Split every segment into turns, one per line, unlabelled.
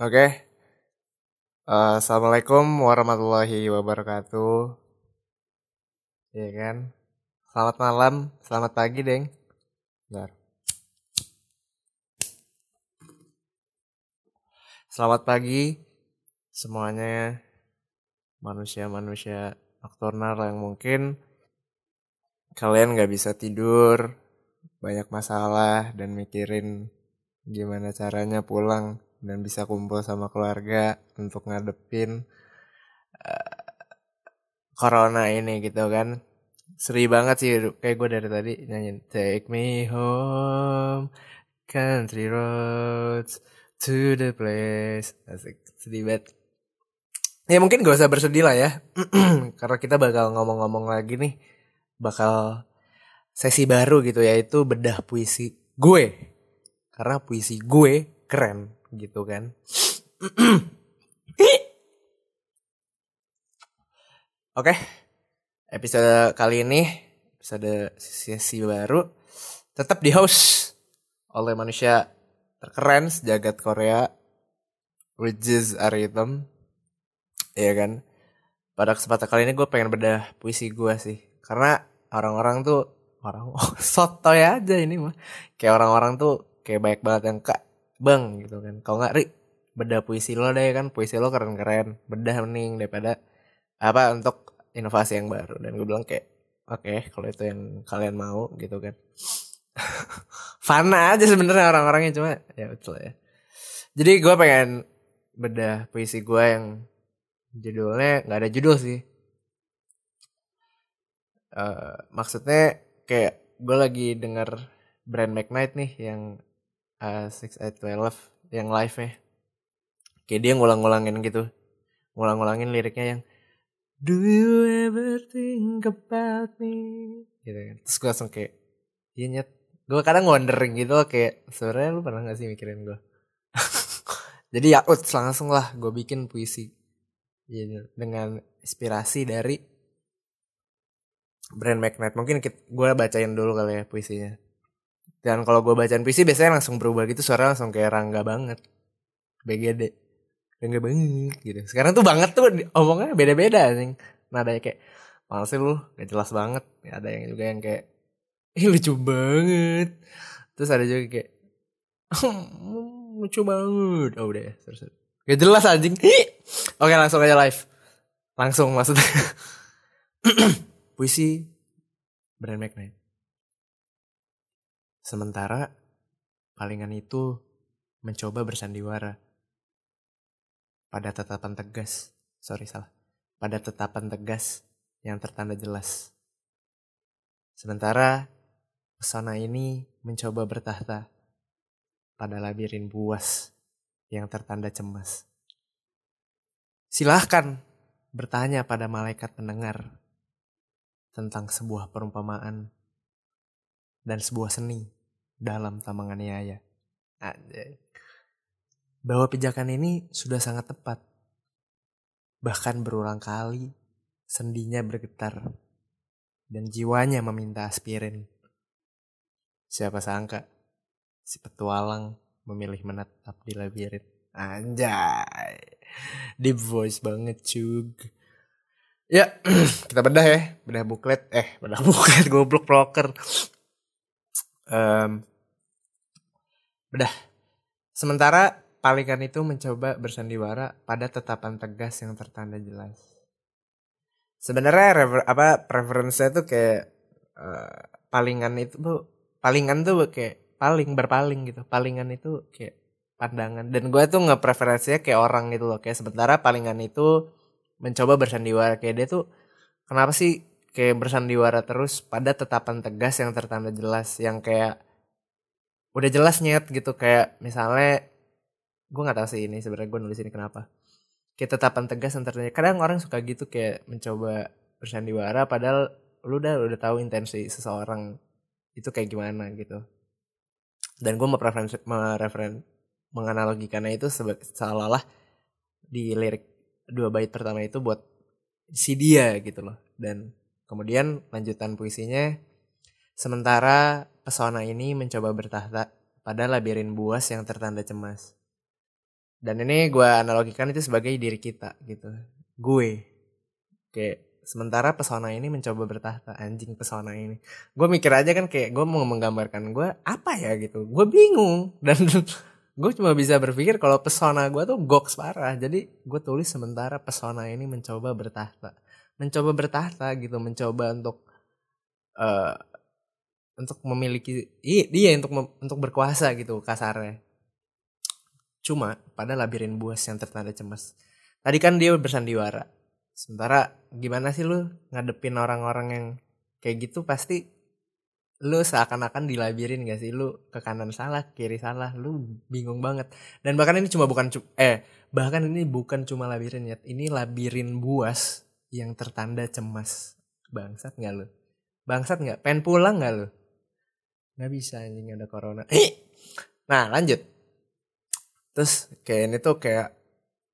Oke. Eh, Assalamualaikum warahmatullahi wabarakatuh. Iya kan? Selamat malam, selamat pagi, Deng. Bentar. Selamat pagi semuanya manusia-manusia nocturnal yang mungkin kalian nggak bisa tidur, banyak masalah dan mikirin gimana caranya pulang dan bisa kumpul sama keluarga untuk ngadepin eh, corona ini gitu kan. Seri banget sih kayak gue dari tadi nyanyiin Take me home country roads to the place. Asik, sedih banget. Ya mungkin gak usah bersedih lah ya. Karena kita bakal ngomong-ngomong lagi nih Bakal sesi baru gitu yaitu bedah puisi gue Karena puisi gue keren gitu kan. Oke episode kali ini Episode sesi baru Tetap di host oleh manusia terkeren sejagat Korea which is Aritem Iya kan? Pada kesempatan kali ini gue pengen bedah puisi gue sih. Karena orang-orang tuh orang soto ya aja ini mah. Kayak orang-orang tuh kayak banyak banget yang kak bang gitu kan. Kalau nggak ri bedah puisi lo deh kan puisi lo keren-keren bedah mending daripada apa untuk inovasi yang baru. Dan gue bilang kayak oke okay, kalau itu yang kalian mau gitu kan. Fana aja sebenarnya orang-orangnya cuma ya betul ya. Jadi gue pengen bedah puisi gue yang judulnya nggak ada judul sih. Uh, maksudnya kayak gue lagi denger brand McKnight nih yang uh, six eight twelve yang live nya kayak dia ngulang-ngulangin gitu ngulang-ngulangin liriknya yang Do you ever think about me? Gitu kan. Terus gue langsung kayak, iya nyet. Gue kadang wondering gitu loh kayak, sebenarnya lu pernah gak sih mikirin gue? Jadi ya uts langsung lah gue bikin puisi. Gitu. Dengan inspirasi dari brand magnet. Mungkin gue bacain dulu kali ya puisinya. Dan kalau gue bacain puisi biasanya langsung berubah gitu suara langsung kayak rangga banget. BGD enggak banget gitu. Sekarang tuh banget tuh omongnya beda-beda nih nadanya kayak malas sih lu gak jelas banget. Ya, ada yang juga yang kayak ih lucu banget. Terus ada juga kayak lucu banget. Oh udah terus gak jelas anjing. Oke langsung aja live. Langsung maksudnya. Puisi brand magnet sementara palingan itu mencoba bersandiwara pada tatapan tegas. Sorry salah. Pada tatapan tegas yang tertanda jelas. Sementara pesona ini mencoba bertahta pada labirin buas yang tertanda cemas. Silahkan bertanya pada malaikat pendengar tentang sebuah perumpamaan dan sebuah seni dalam tamangan yaya. Anjay bahwa pijakan ini sudah sangat tepat. Bahkan berulang kali sendinya bergetar dan jiwanya meminta aspirin. Siapa sangka si petualang memilih menetap di labirin. Anjay. Deep voice banget cug. Ya, kita bedah ya. Bedah buklet. Eh, bedah buklet. Goblok broker. Um, bedah. Sementara Palingan itu mencoba bersandiwara pada tetapan tegas yang tertanda jelas. Sebenarnya rever, apa preferensinya tuh kayak uh, palingan itu tuh palingan tuh kayak paling berpaling gitu. Palingan itu kayak pandangan dan gue tuh nggak preferensinya kayak orang gitu loh kayak sementara palingan itu mencoba bersandiwara kayak dia tuh kenapa sih kayak bersandiwara terus pada tetapan tegas yang tertanda jelas yang kayak udah jelas nyet gitu. Kayak misalnya gue nggak tahu sih ini sebenarnya gue nulis ini kenapa. Kayak tetapan tegas antaranya kadang orang suka gitu kayak mencoba bersandiwara padahal lu udah udah tahu intensi seseorang itu kayak gimana gitu. Dan gue mau preferensi mereferen menganalogikannya itu seolah-olah di lirik dua bait pertama itu buat si dia gitu loh. Dan kemudian lanjutan puisinya sementara pesona ini mencoba bertahta pada labirin buas yang tertanda cemas. Dan ini gue analogikan itu sebagai diri kita gitu. Gue. Kayak sementara pesona ini mencoba bertahta anjing pesona ini. Gue mikir aja kan kayak gue mau menggambarkan gue apa ya gitu. Gue bingung dan gue cuma bisa berpikir kalau pesona gue tuh goks parah. Jadi gue tulis sementara pesona ini mencoba bertahta. Mencoba bertahta gitu. Mencoba untuk uh, untuk memiliki dia untuk untuk berkuasa gitu kasarnya. Cuma pada labirin buas yang tertanda cemas. Tadi kan dia bersandiwara. Sementara gimana sih lu ngadepin orang-orang yang kayak gitu pasti lu seakan-akan dilabirin gak sih? Lu ke kanan salah kiri salah lu bingung banget. Dan bahkan ini cuma bukan eh bahkan ini bukan cuma labirin ya ini labirin buas yang tertanda cemas. Bangsat nggak lu? Bangsat nggak? Pengen pulang nggak lu nggak bisa anjing ada corona. Nah lanjut. Terus kayak ini tuh kayak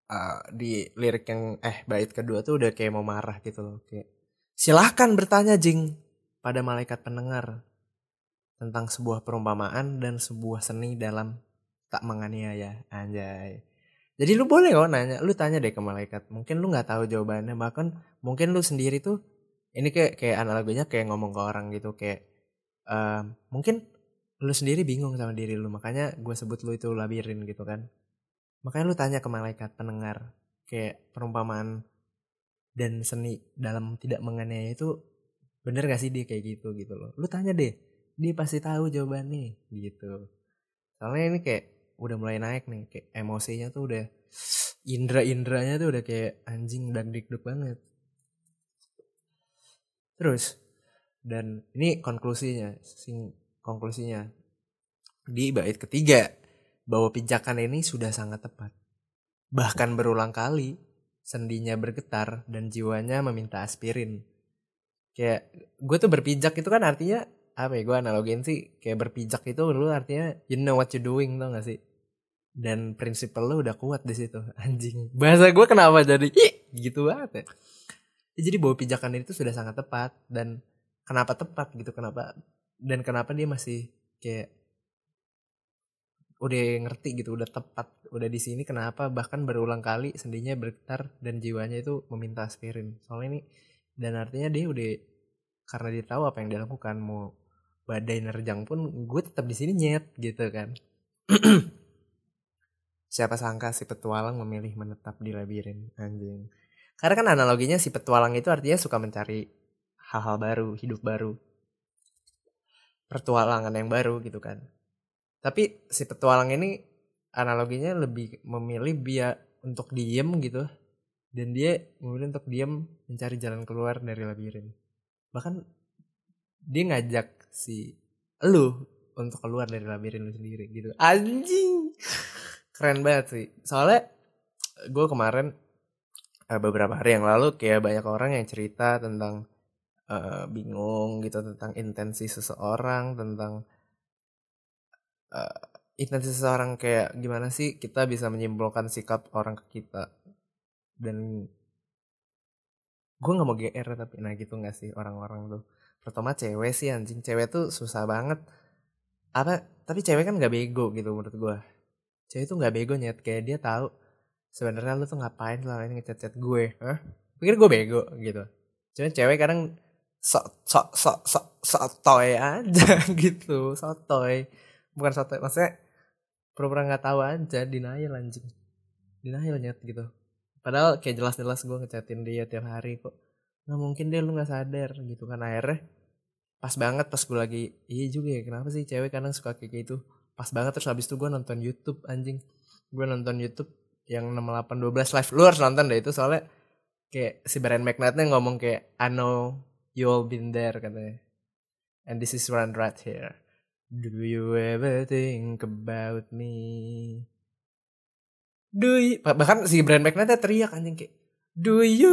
uh, di lirik yang eh bait kedua tuh udah kayak mau marah gitu loh kayak silahkan bertanya jing pada malaikat pendengar tentang sebuah perumpamaan dan sebuah seni dalam tak menganiaya. Anjay. Jadi lu boleh kok nanya lu tanya deh ke malaikat. Mungkin lu nggak tahu jawabannya. Bahkan mungkin lu sendiri tuh ini kayak kayak analoginya kayak ngomong ke orang gitu kayak uh, mungkin lu sendiri bingung sama diri lu makanya gue sebut lu itu labirin gitu kan. Makanya lu tanya ke malaikat pendengar kayak perumpamaan dan seni dalam tidak menganiaya itu bener gak sih dia kayak gitu gitu loh. Lu tanya deh dia pasti tahu jawabannya gitu. Soalnya ini kayak udah mulai naik nih kayak emosinya tuh udah indra indranya tuh udah kayak anjing dan dikduk banget. Terus dan ini konklusinya sing konklusinya. Di bait ketiga bahwa pijakan ini sudah sangat tepat. Bahkan berulang kali sendinya bergetar dan jiwanya meminta aspirin. Kayak gue tuh berpijak itu kan artinya apa ya gue analogin sih kayak berpijak itu dulu artinya you know what you doing tau gak sih? Dan prinsip lo udah kuat di situ anjing. Bahasa gue kenapa jadi gitu banget ya. jadi bahwa pijakan itu sudah sangat tepat dan kenapa tepat gitu kenapa dan kenapa dia masih kayak udah ngerti gitu udah tepat udah di sini kenapa bahkan berulang kali sendinya bergetar dan jiwanya itu meminta aspirin. Soalnya ini dan artinya dia udah karena dia tahu apa yang dia lakukan mau badai nerjang pun gue tetap di sini nyet gitu kan. Siapa sangka si petualang memilih menetap di labirin anjing. Karena kan analoginya si petualang itu artinya suka mencari hal-hal baru, hidup baru. Pertualangan yang baru gitu kan. Tapi si petualang ini analoginya lebih memilih biar untuk diem gitu. Dan dia memilih untuk diem mencari jalan keluar dari labirin. Bahkan dia ngajak si lu untuk keluar dari labirin lu sendiri gitu. Anjing. Keren banget sih. Soalnya gue kemarin eh, beberapa hari yang lalu kayak banyak orang yang cerita tentang uh, bingung gitu tentang intensi seseorang tentang uh, intensi seseorang kayak gimana sih kita bisa menyimpulkan sikap orang ke kita. Dan gue nggak mau gr tapi nah gitu nggak sih orang-orang tuh. Pertama cewek sih anjing cewek tuh susah banget. Apa tapi cewek kan nggak bego gitu menurut gue cewek tuh nggak bego nyet. Kayak dia tahu sebenarnya lu tuh ngapain selama ini ngechat chat gue Hah? pikir gue bego gitu. Cuman cewek kadang sok sok sok sok sok toy aja gitu. Sotoy bukan sotoy maksudnya pura-pura nggak tahu aja denial anjing. Denial nyet gitu. Padahal kayak jelas-jelas gue ngechatin dia tiap hari kok. Nggak mungkin deh lu nggak sadar gitu kan. Akhirnya pas banget pas gue lagi iya juga ya kenapa sih cewek kadang suka kayak gitu? Pas banget terus habis itu gue nonton YouTube anjing. Gue nonton YouTube yang 6812 live. Lu harus nonton deh itu soalnya kayak si Brian McKnight ngomong kayak I know you all been there katanya. And this is one right here. Do you ever think about me? Do you bahkan si Brian McKnight teriak anjing kayak do you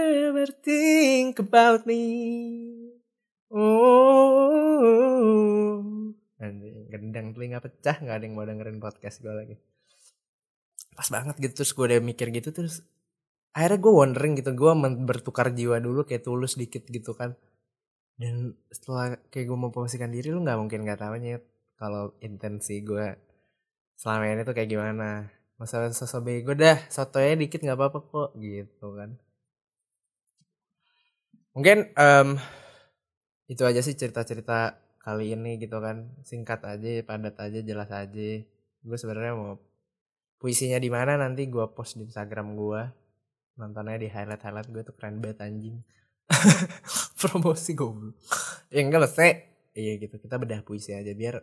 ever think about me? Oh. Anjing gendang telinga pecah nggak ada yang mau dengerin podcast gue lagi. Pas banget gitu terus gue udah mikir gitu terus akhirnya gue wondering gitu gue bertukar jiwa dulu kayak tulus dikit gitu kan. Dan setelah kayak gue memposisikan diri lu nggak mungkin nggak tahu nyet kalau intensi gue selama ini tuh kayak gimana. Masalah sosok bego dah sotonya dikit nggak apa-apa kok gitu kan. Mungkin um, itu aja sih cerita-cerita kali ini gitu kan. Singkat aja padat aja jelas aja. Gue sebenarnya mau puisinya di mana nanti gue post di Instagram gue nontonnya di highlight highlight gue tuh keren banget anjing. Promosi gue ya enggak lah iya gitu kita bedah puisi aja biar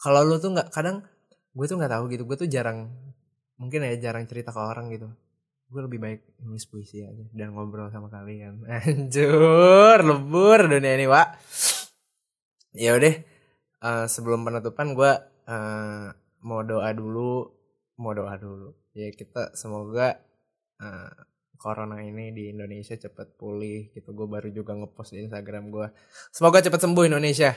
kalau lu tuh nggak kadang gue tuh nggak tahu gitu gue tuh jarang mungkin ya jarang cerita ke orang gitu. Gue lebih baik nulis puisi aja dan ngobrol sama kalian. Anjur lebur dunia ini pak ya udah uh, sebelum penutupan gue uh, mau doa dulu mau doa dulu. Ya kita semoga uh, corona ini di Indonesia cepet pulih gitu. Gue baru juga ngepost di Instagram gue semoga cepet sembuh Indonesia.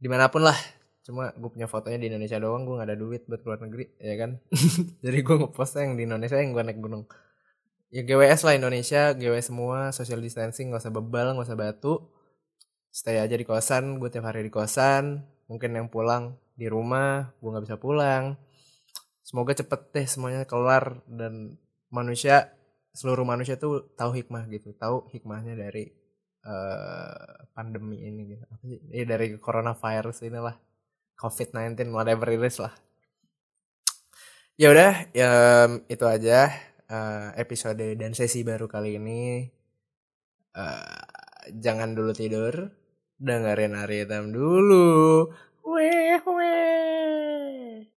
Di mana pun lah. Cuma gue punya fotonya di Indonesia doang gue gak ada duit buat keluar negeri ya kan? Jadi gue ngepost yang di Indonesia yang gue naik gunung. Ya GWS lah Indonesia GWS semua social distancing gak usah bebal gak usah batu. Stay aja di kosan gue tiap hari di kosan. Mungkin yang pulang di rumah gue nggak bisa pulang. Semoga cepet deh semuanya kelar dan manusia seluruh manusia tuh tahu hikmah gitu tahu hikmahnya dari uh, pandemi ini gitu apa sih ya dari coronavirus inilah COVID-19 whatever it is lah. Ya udah, itu aja uh, episode dan sesi baru kali ini. Uh, jangan dulu tidur, dengerin Ari dulu. Weh.